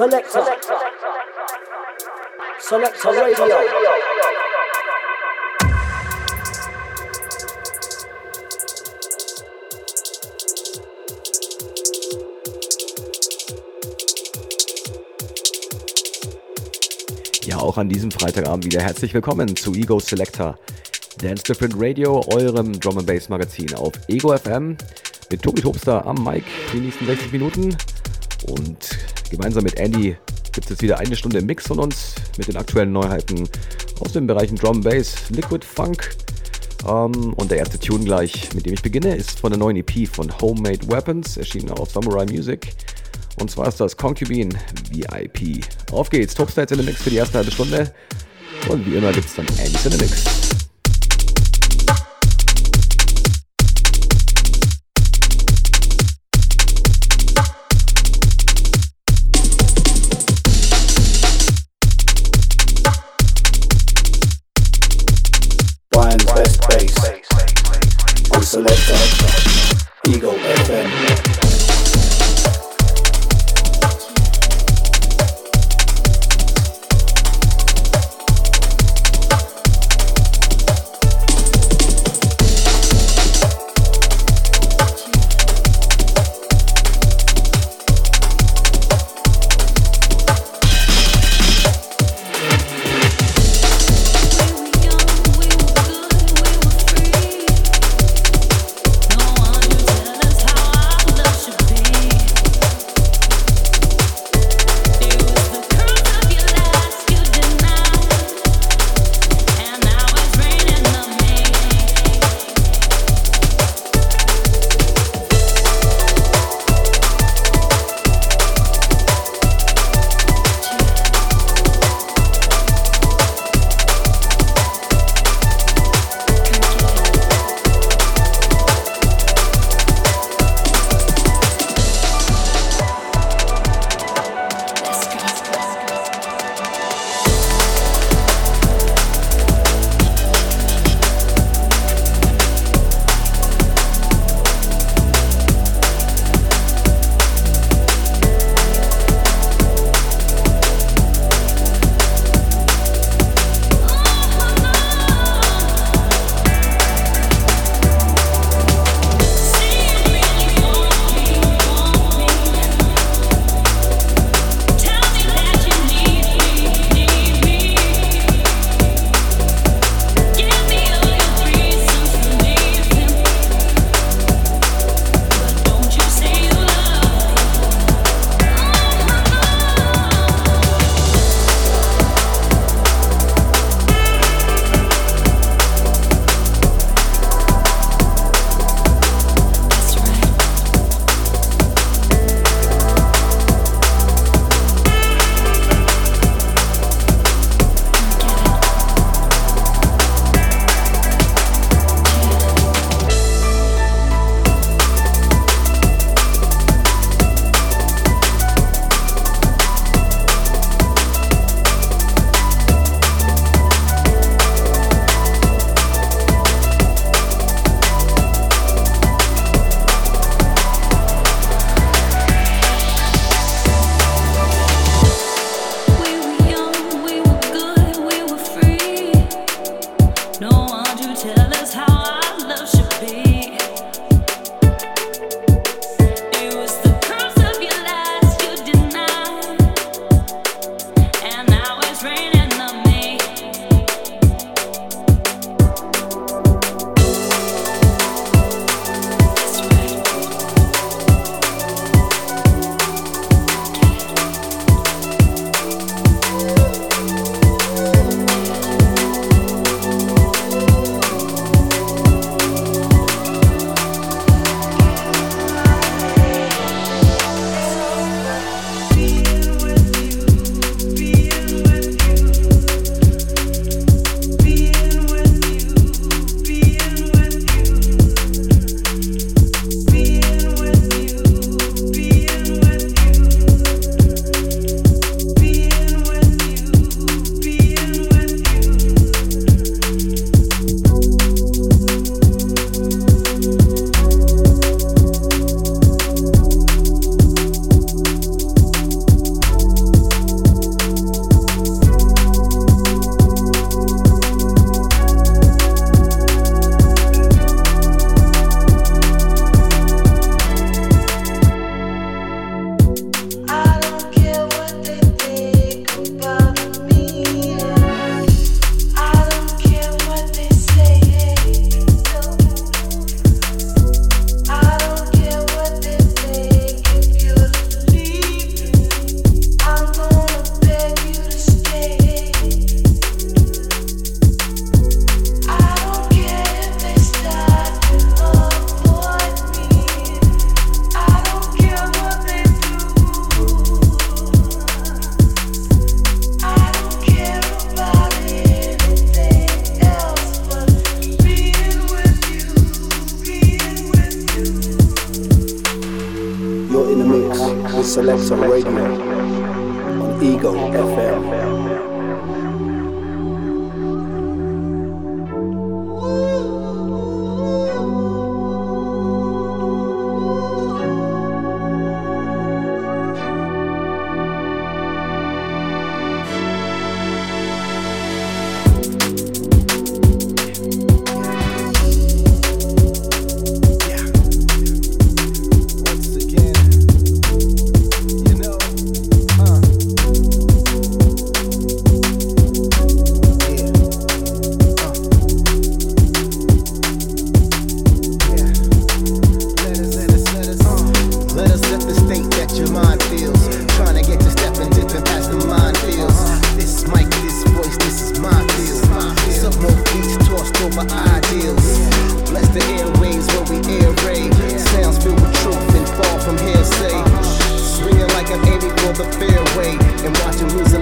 Selector. Radio. Ja, auch an diesem Freitagabend wieder herzlich willkommen zu Ego Selector. Dance Different Radio, eurem Drum and Bass Magazin auf Ego FM mit Tobi Tobster am Mic die nächsten 60 Minuten. Und gemeinsam mit Andy gibt es wieder eine Stunde Mix von uns mit den aktuellen Neuheiten aus den Bereichen Drum Bass, Liquid Funk ähm, und der erste Tune gleich, mit dem ich beginne, ist von der neuen EP von Homemade Weapons, erschienen auf Samurai Music. Und zwar ist das Concubine VIP. Auf geht's, Topstar jetzt in der Mix für die erste halbe Stunde. Und wie immer gibt's dann Andy's in der Mix. Selector. Eagle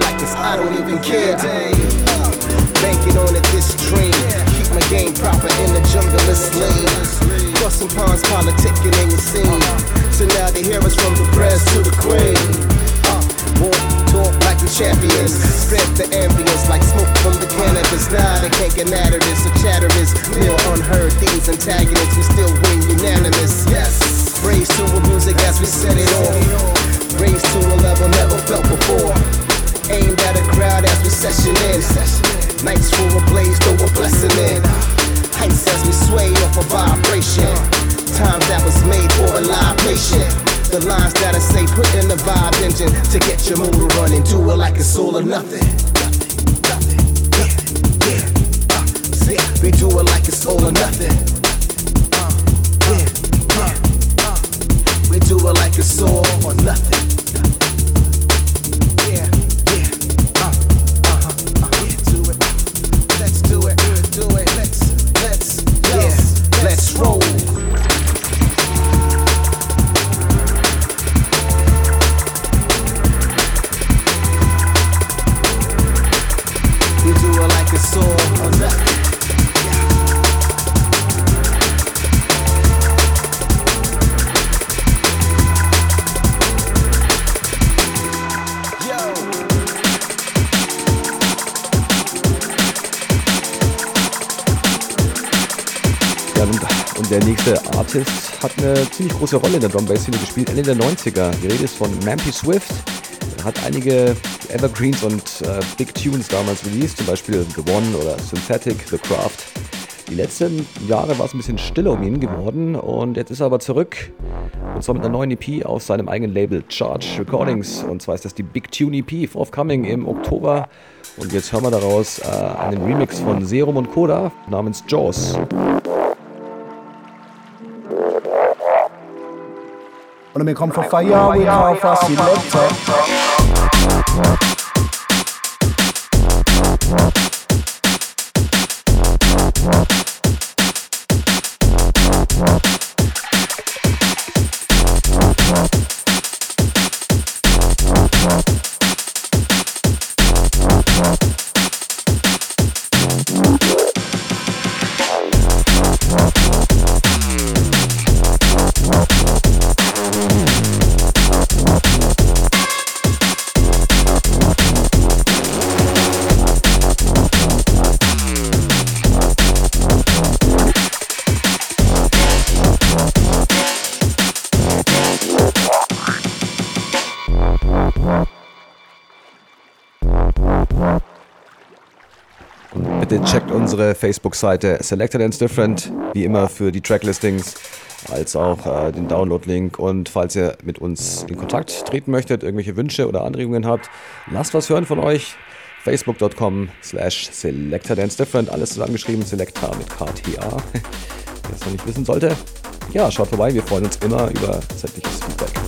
pockets, I don't even care. Banking on it, this dream. Keep my game proper in the jungle, it's lean. Crossing ponds, politicking ain't seen. So now they hear us from the press to the queen. Uh, walk, talk like the champions. Spread the ambience like smoke from the cannabis. Nah, they can't get mad at this. So chatter is real unheard. These antagonists, we still win unanimous. Yes. Raised to a music as we set it off. Raised to a level never felt before. Aimed at a crowd as we session in. Nights full of blaze, throw a blessing in. Heights as we sway off a vibration. Time that was made for a live patient. The lines that I say put in the vibe engine to get your motor running. Do it like it's all or nothing. Yeah, yeah. Uh, we do it like it's all or nothing. Uh, yeah, yeah. Uh, we do it like it's all or nothing. Artist hat eine ziemlich große Rolle in der Drum Bass Szene gespielt, Ende der 90er. Die Rede ist von Mampy Swift. Er hat einige Evergreens und äh, Big Tunes damals released, zum Beispiel The One oder Synthetic, The Craft. Die letzten Jahre war es ein bisschen stiller um ihn geworden und jetzt ist er aber zurück. Und zwar mit einer neuen EP auf seinem eigenen Label Charge Recordings. Und zwar ist das die Big Tune EP, forthcoming im Oktober. Und jetzt hören wir daraus äh, einen Remix von Serum und Coda namens Jaws. When I come for fire, we call for selector. Facebook-Seite Selected and Different, wie immer für die Tracklistings, als auch äh, den Download-Link. Und falls ihr mit uns in Kontakt treten möchtet, irgendwelche Wünsche oder Anregungen habt, lasst was hören von euch. Facebook.com slash Different, alles zusammengeschrieben, Selecta mit KTA, wer es noch nicht wissen sollte. Ja, schaut vorbei, wir freuen uns immer über sämtliches Feedback.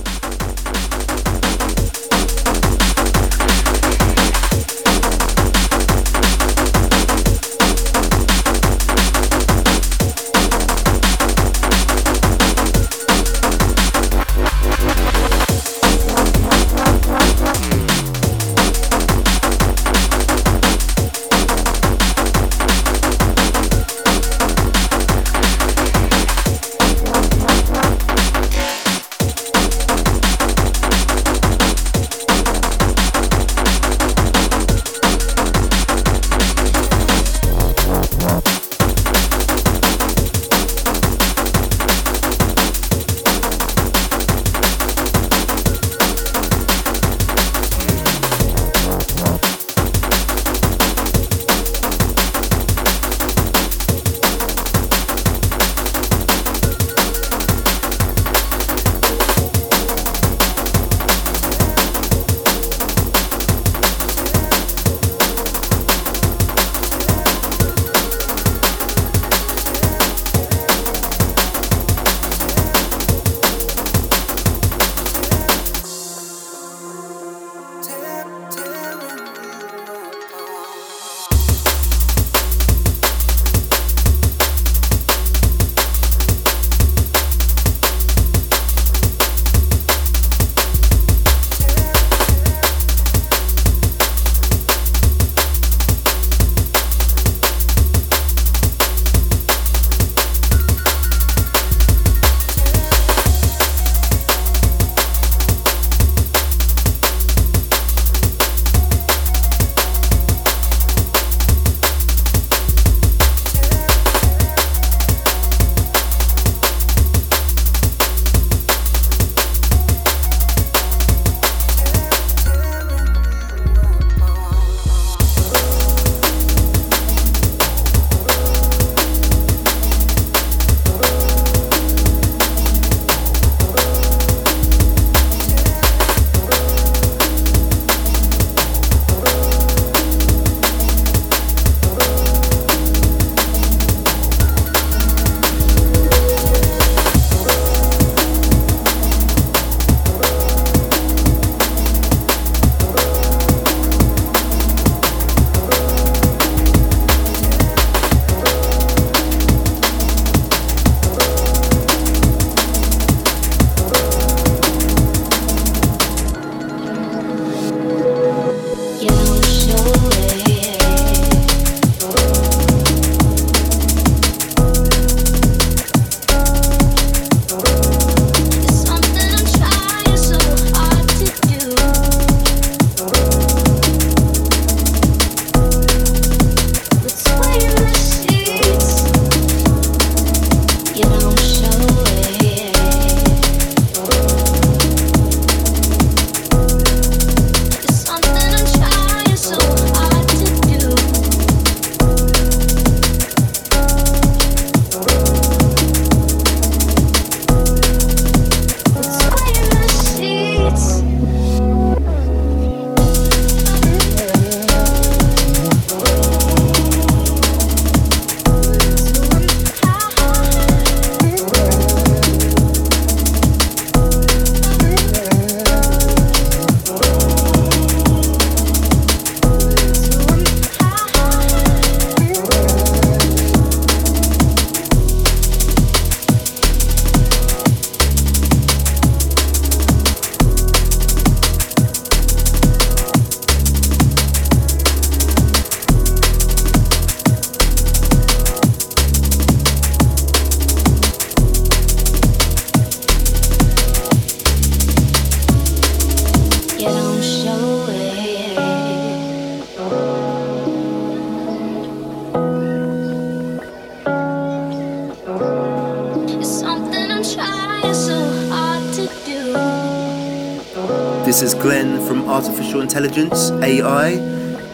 Artificial Intelligence, AI.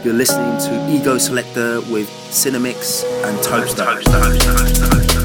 You're listening to Ego Selector with Cinemix and Toaster.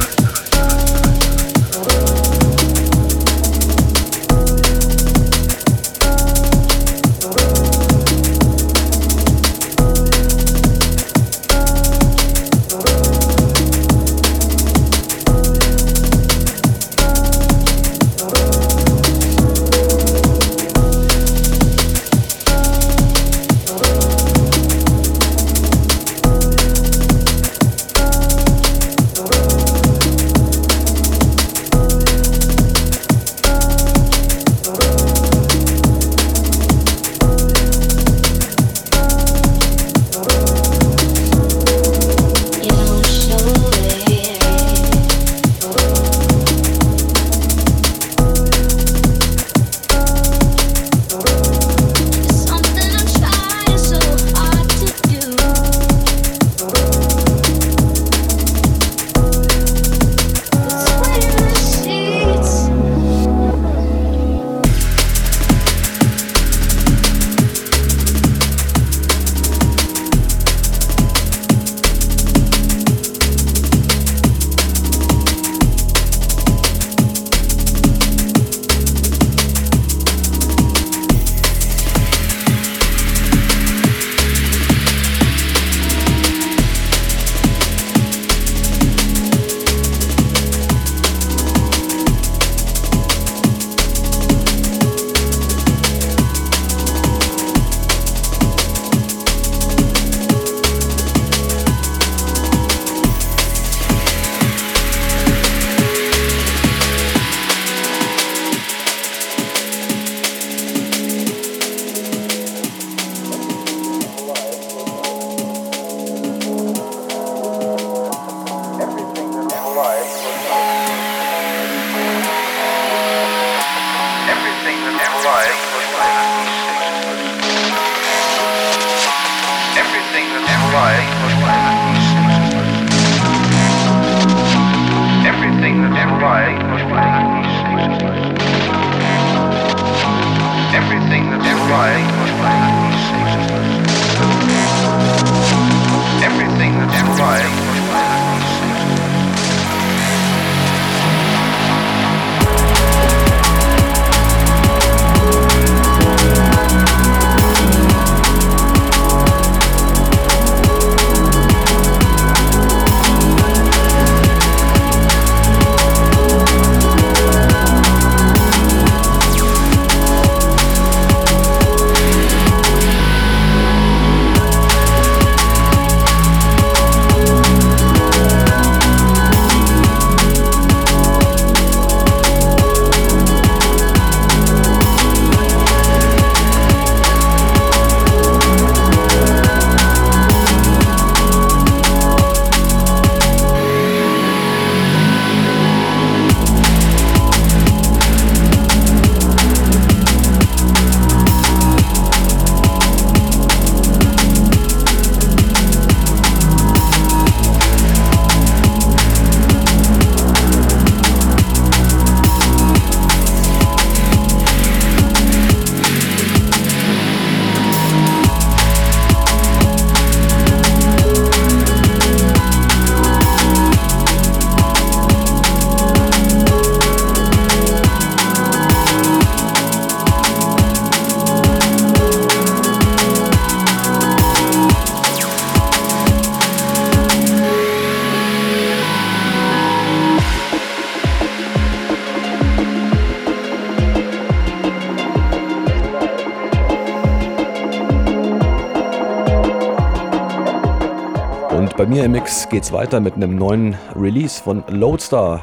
Mir im Mix geht's weiter mit einem neuen Release von Loadstar.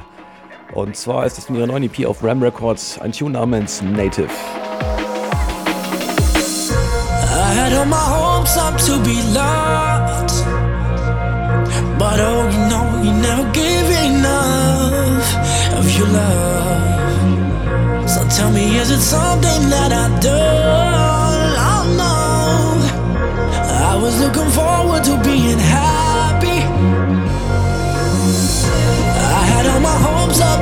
Und zwar ist es in ihrer neuen EP auf Ram Records ein Tune namens Native. I had all my hopes up to be loved But oh, you know you never give enough of your love So tell me, is it something that I do? Oh I was looking forward to being happy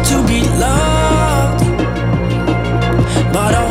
to be loved. But oh,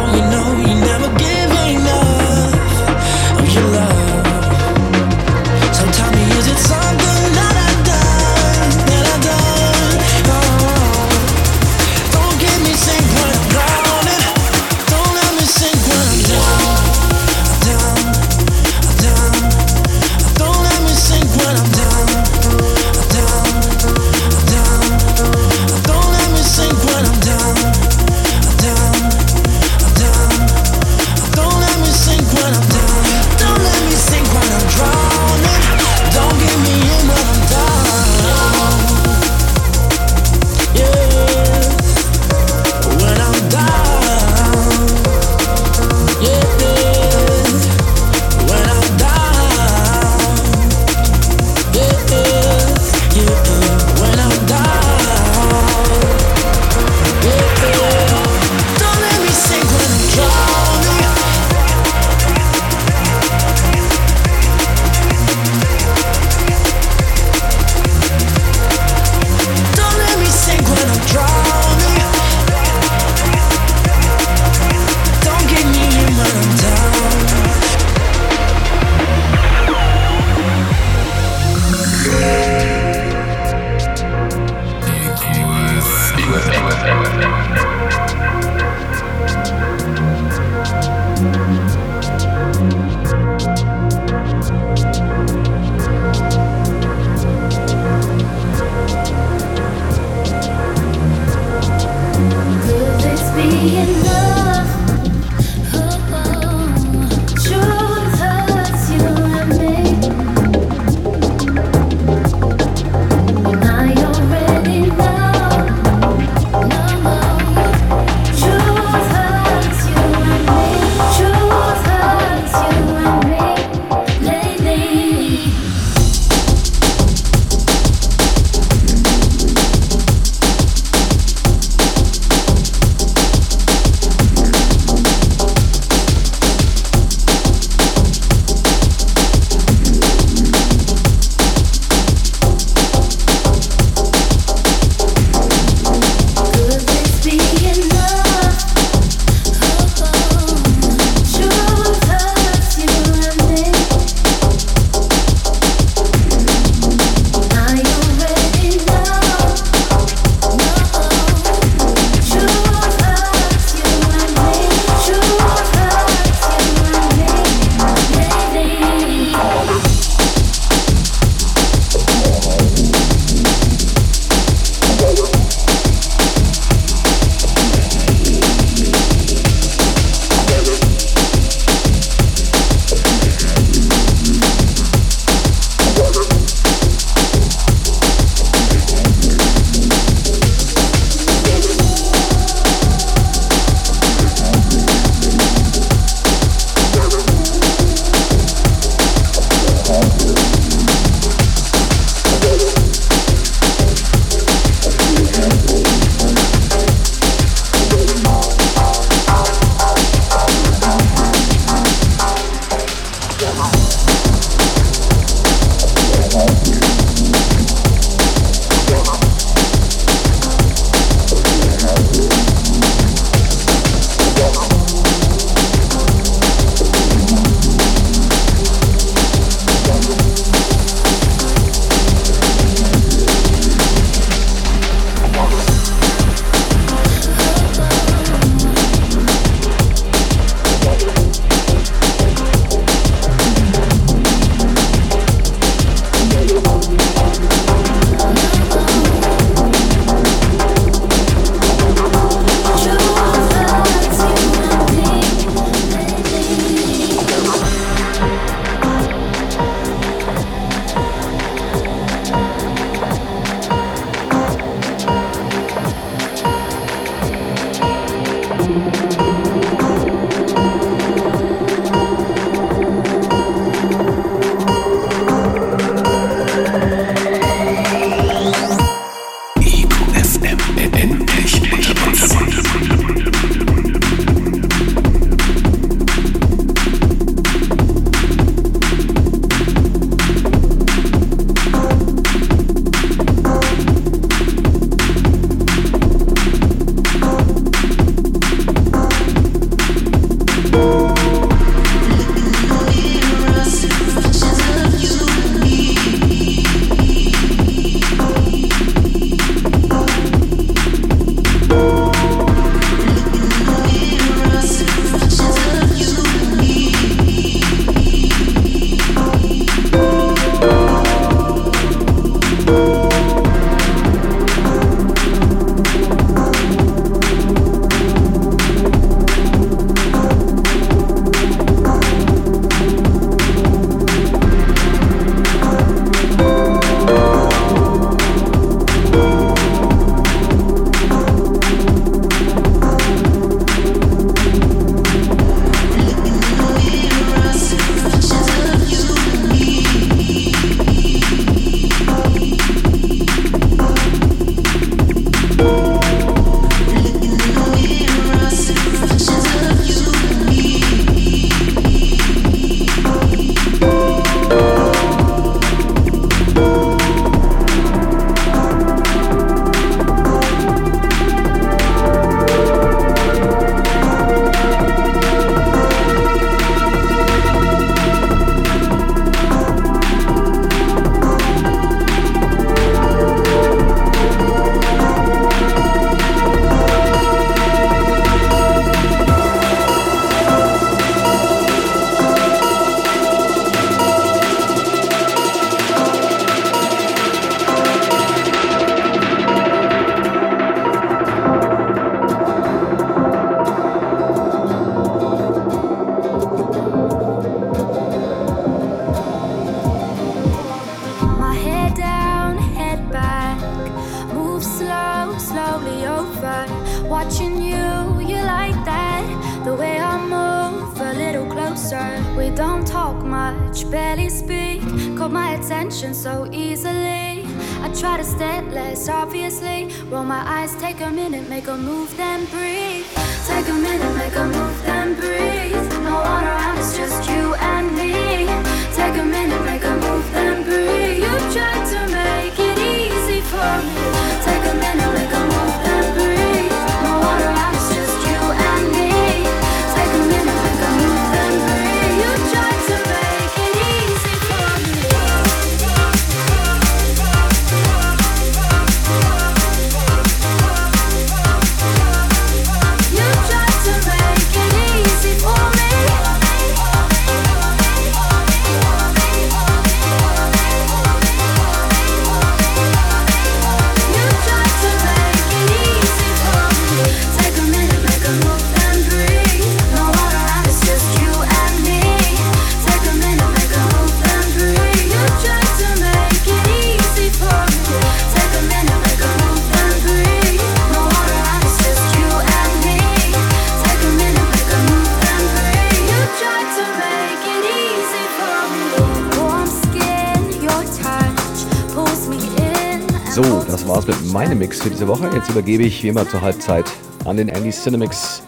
Mix für diese Woche. Jetzt übergebe ich wie immer zur Halbzeit an den Andy Cinemix.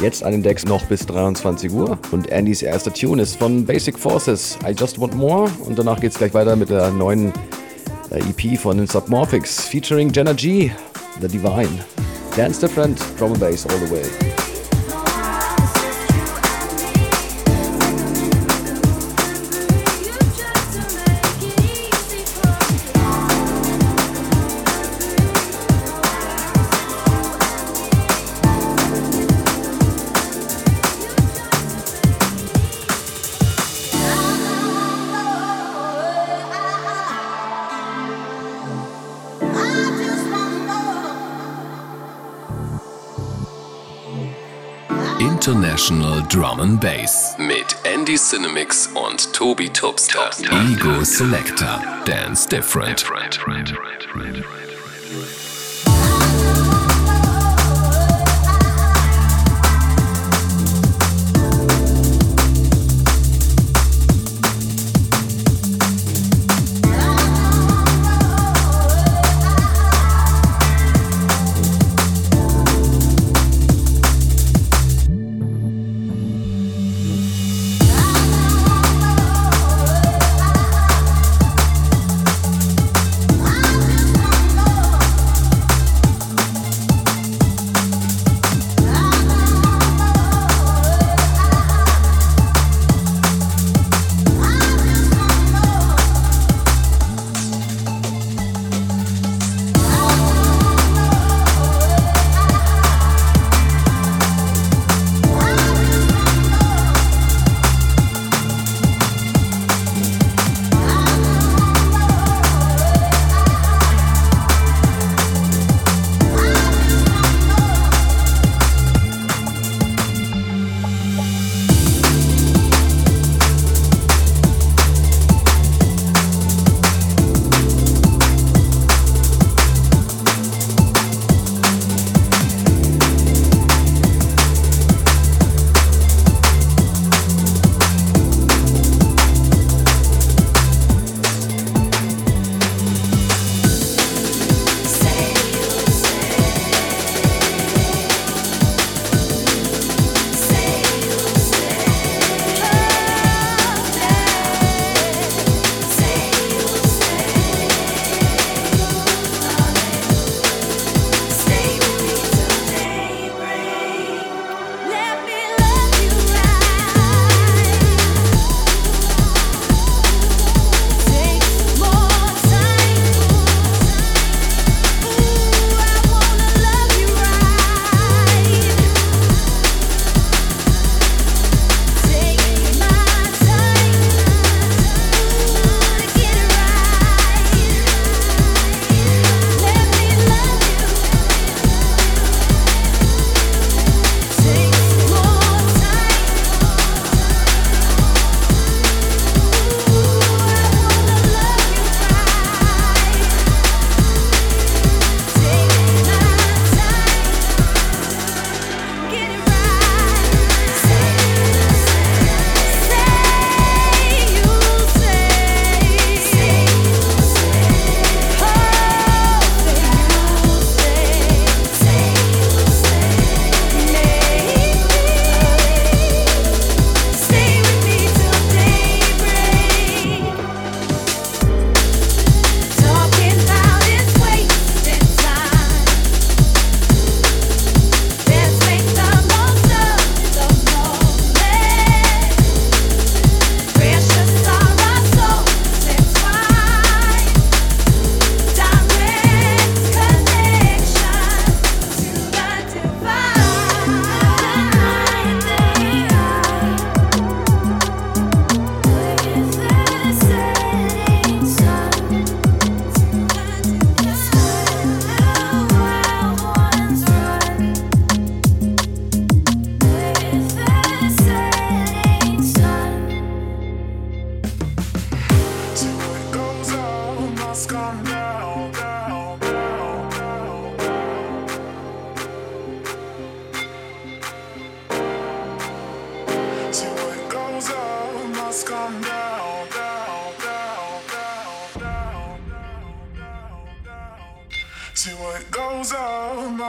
Jetzt an den Decks noch bis 23 Uhr. Und Andys erster Tune ist von Basic Forces, I Just Want More. Und danach geht es gleich weiter mit der neuen äh, EP von den Submorphics featuring Jenna G, The Divine. Dance Different, Drum and Bass all the way. International Drum and Bass mit Andy Cinemix und Toby Tubster. Ego Selector. Dance different. different.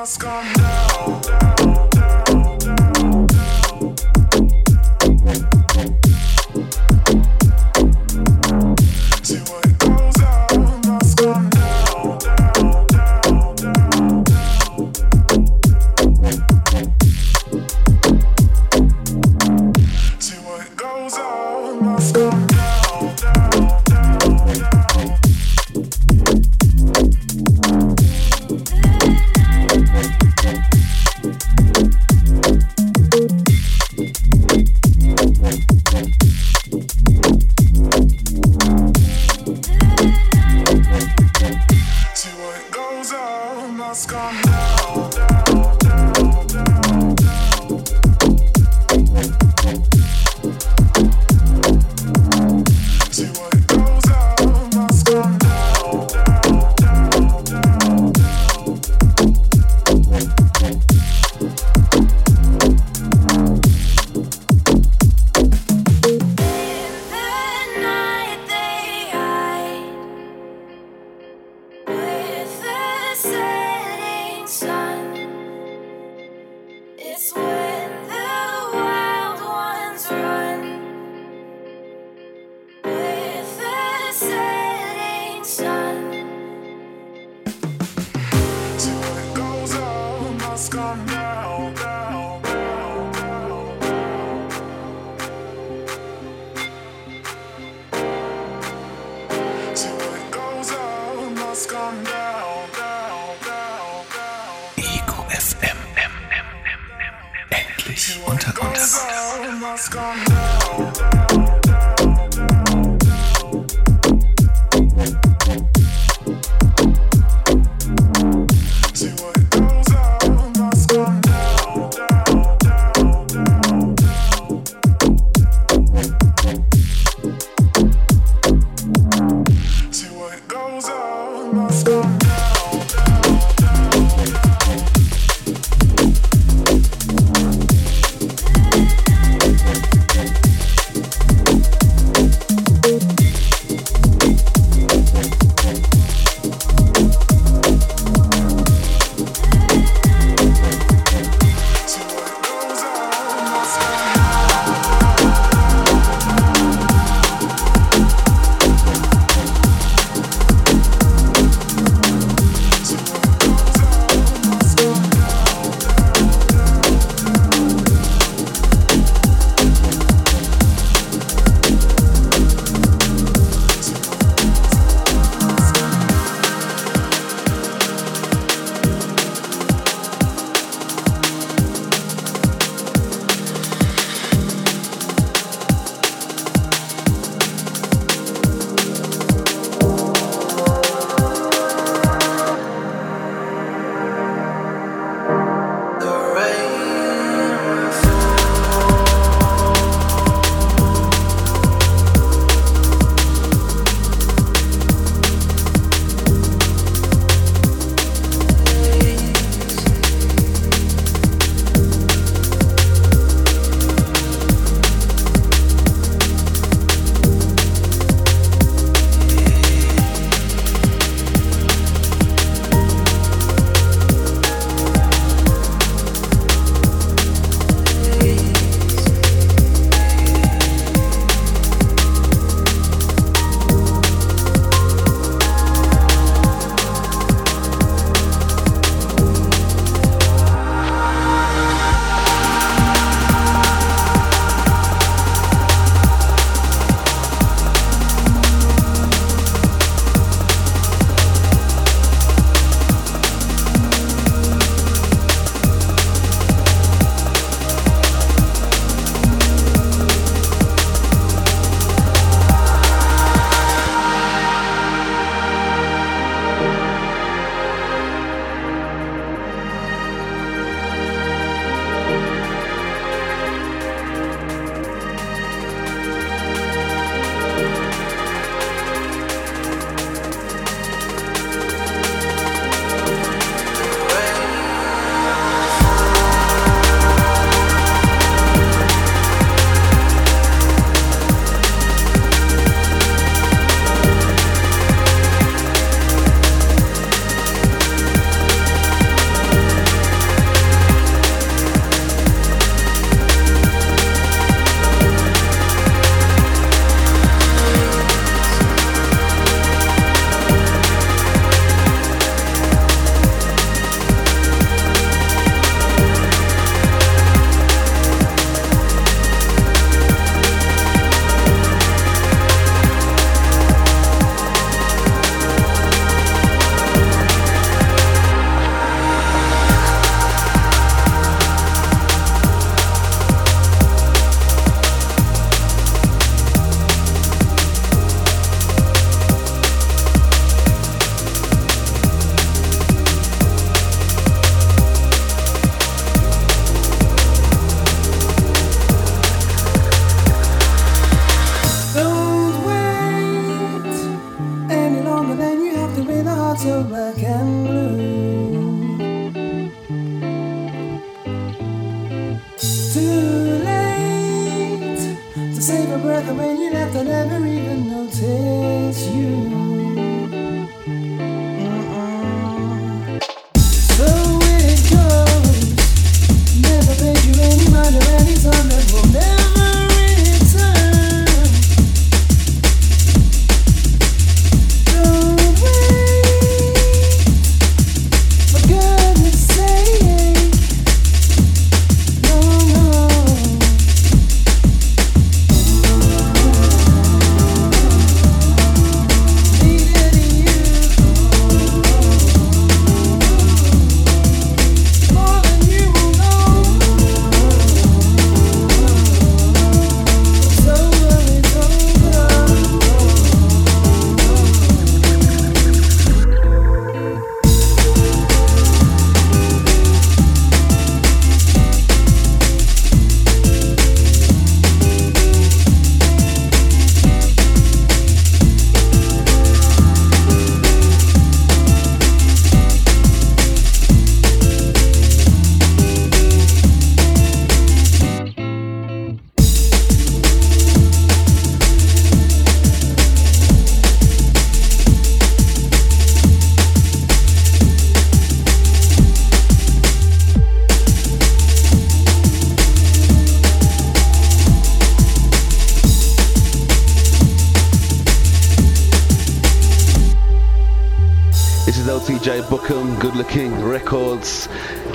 must come down.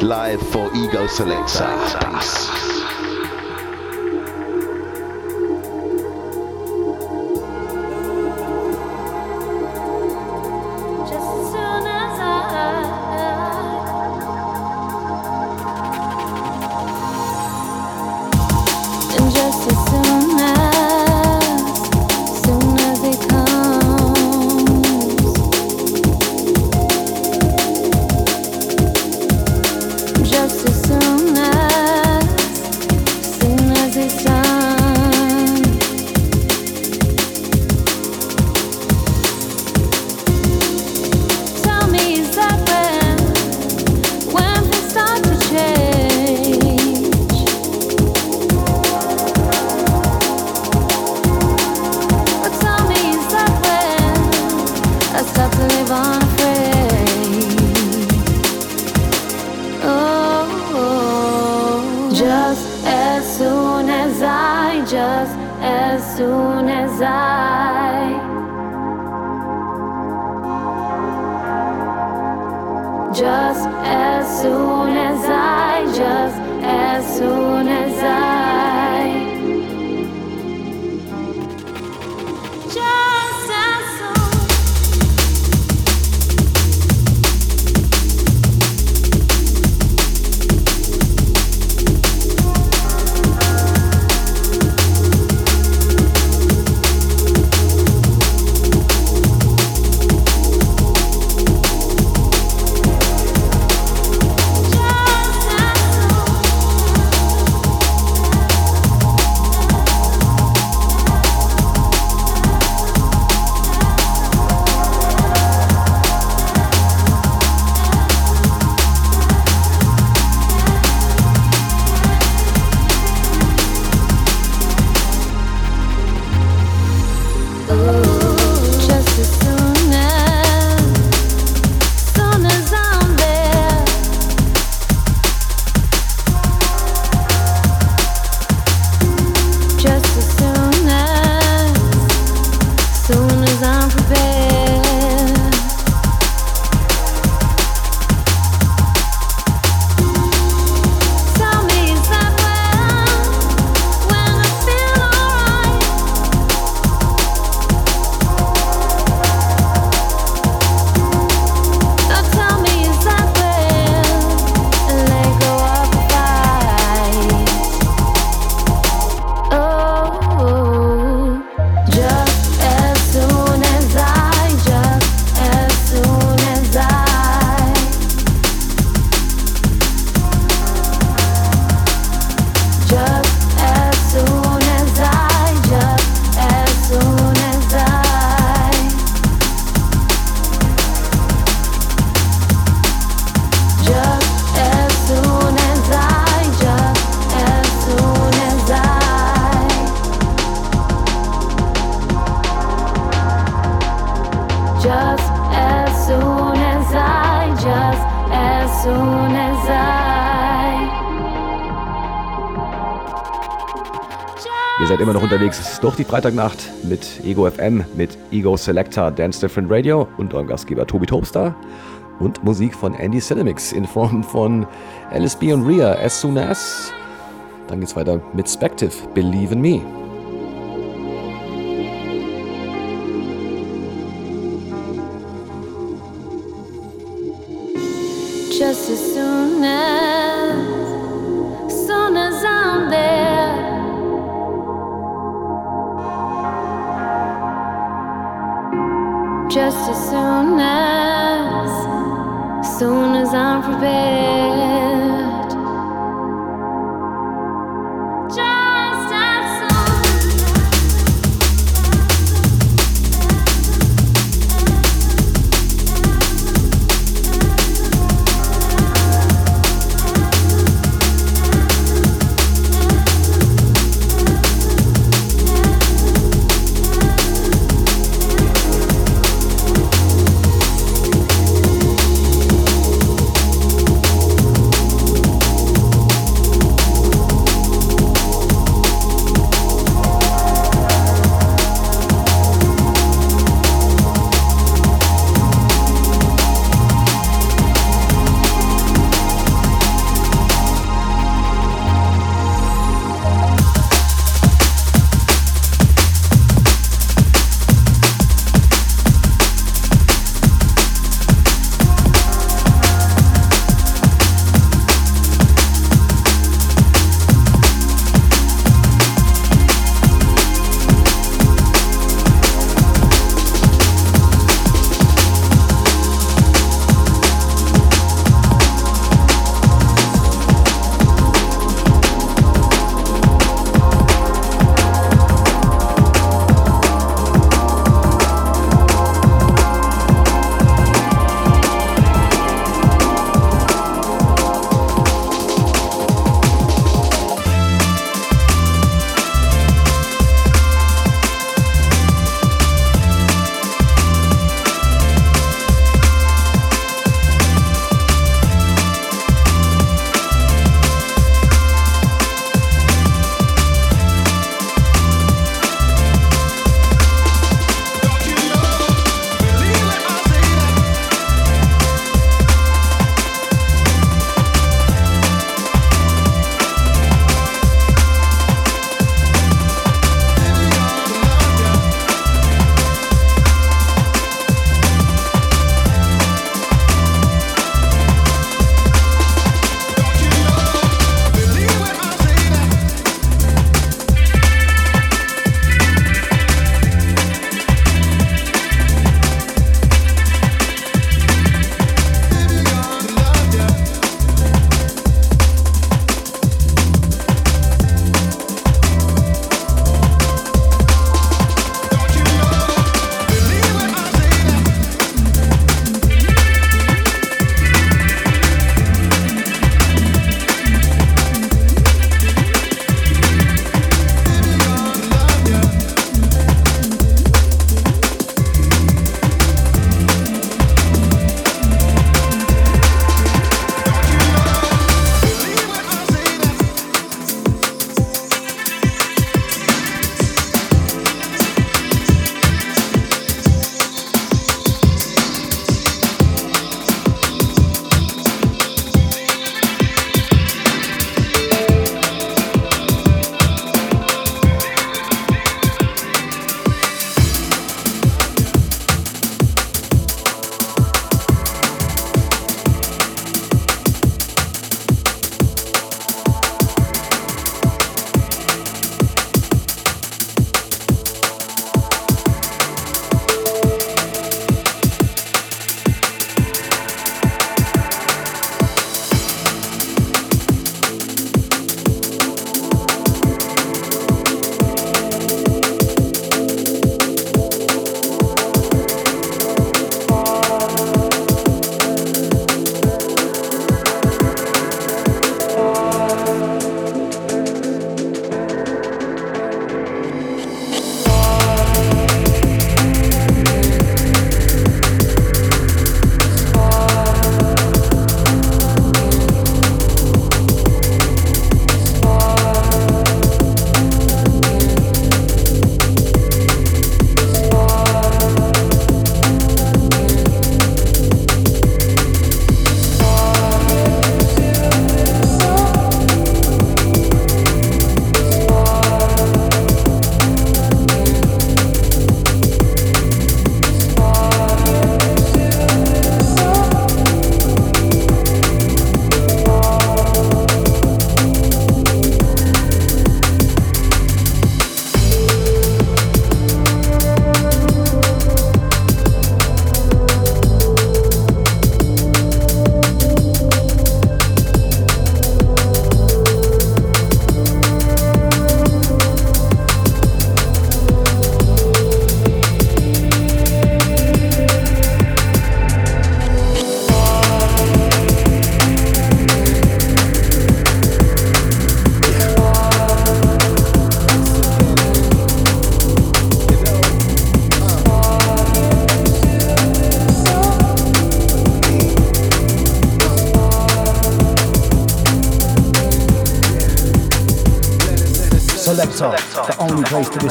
Live for Ego Selector. Peace. Ihr seid immer noch unterwegs durch die Freitagnacht mit Ego FM, mit Ego Selector, Dance Different Radio und eurem Gastgeber Tobi Topstar und Musik von Andy Cinemix in Form von LSB und Rhea, As Soon As. Dann geht's weiter mit Spective, Believe in Me.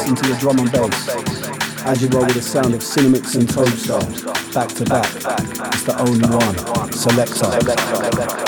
Listen to your drum and bass. As you roll with the sound of Cinemix and Toadstar, back to back. It's the only one. Select Selector.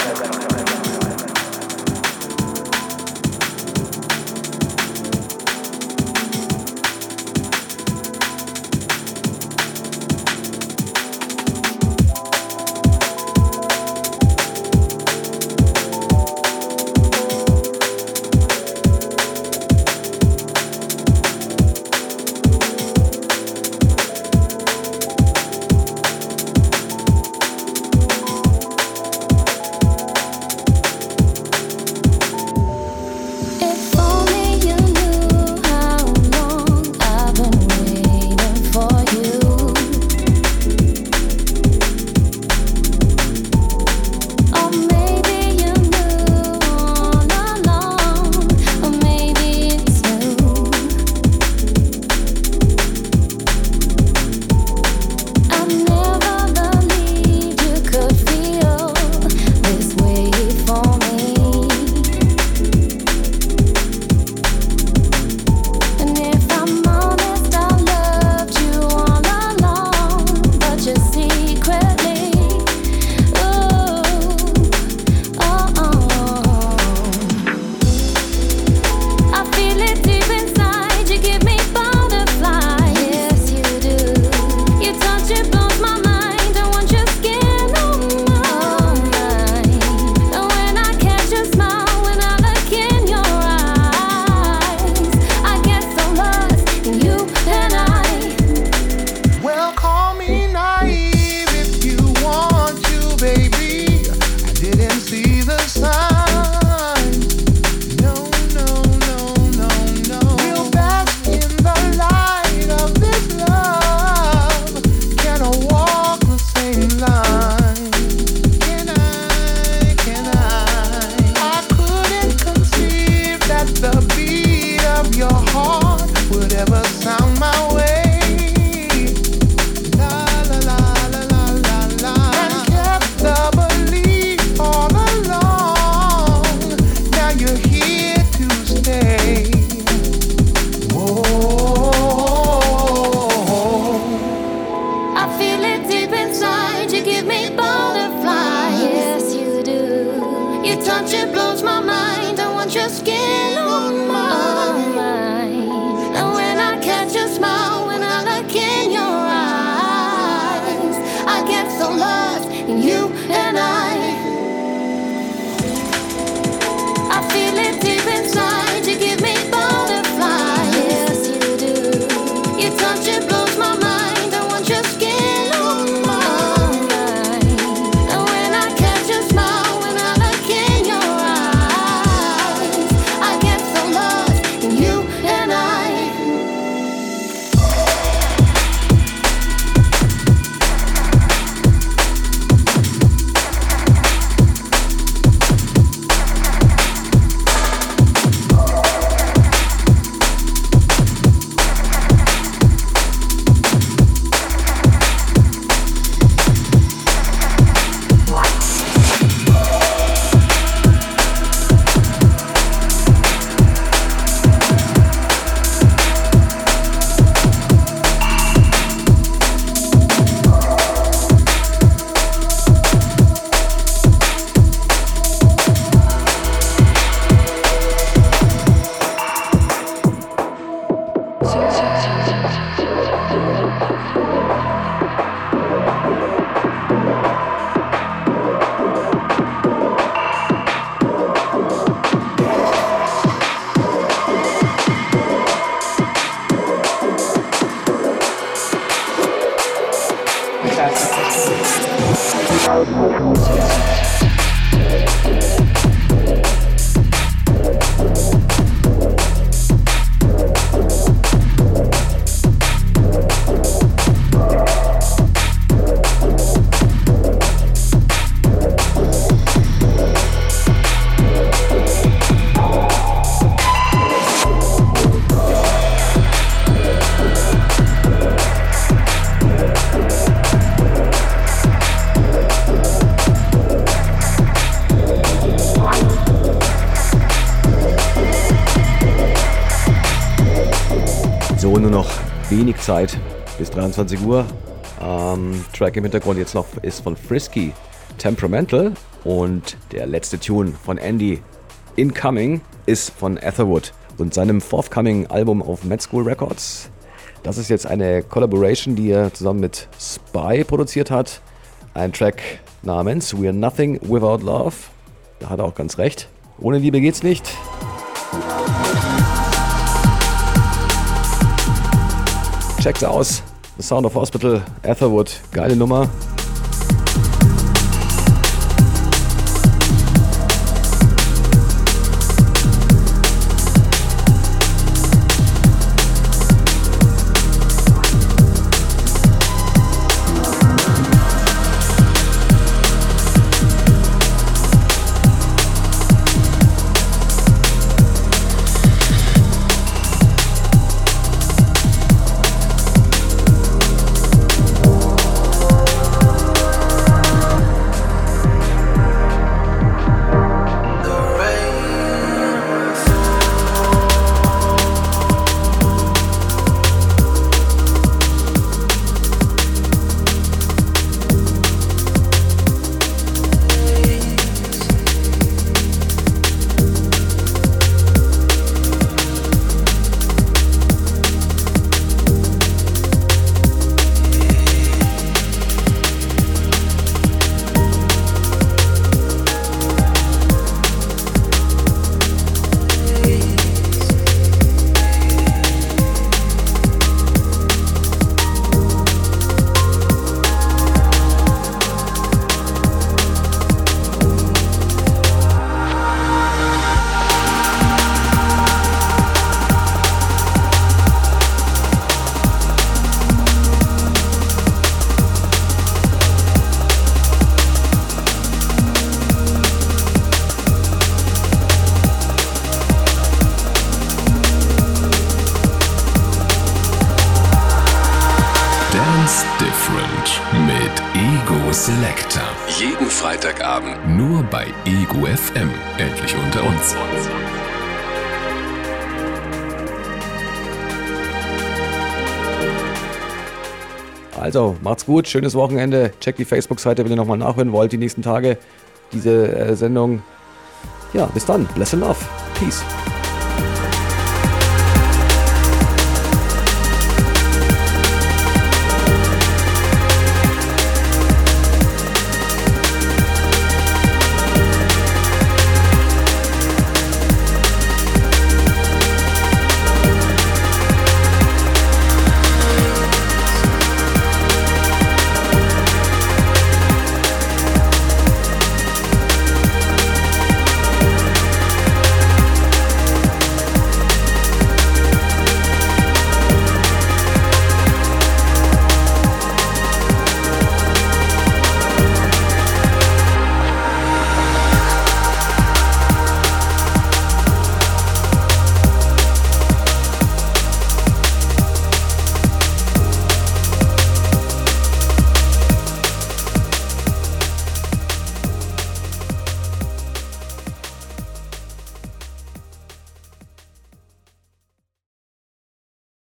Wenig Zeit bis 23 Uhr. Ähm, Track im Hintergrund jetzt noch ist von Frisky, Temperamental. Und der letzte Tune von Andy, Incoming, ist von Etherwood und seinem forthcoming Album auf Med School Records. Das ist jetzt eine Collaboration, die er zusammen mit Spy produziert hat. Ein Track namens We're Nothing Without Love. Da hat er auch ganz recht. Ohne Liebe geht's nicht. Checkt's aus. The Sound of Hospital, Etherwood. Geile Nummer. Also, macht's gut, schönes Wochenende. Checkt die Facebook-Seite, wenn ihr nochmal nachhören wollt, die nächsten Tage diese äh, Sendung. Ja, bis dann. Bless and love. Peace.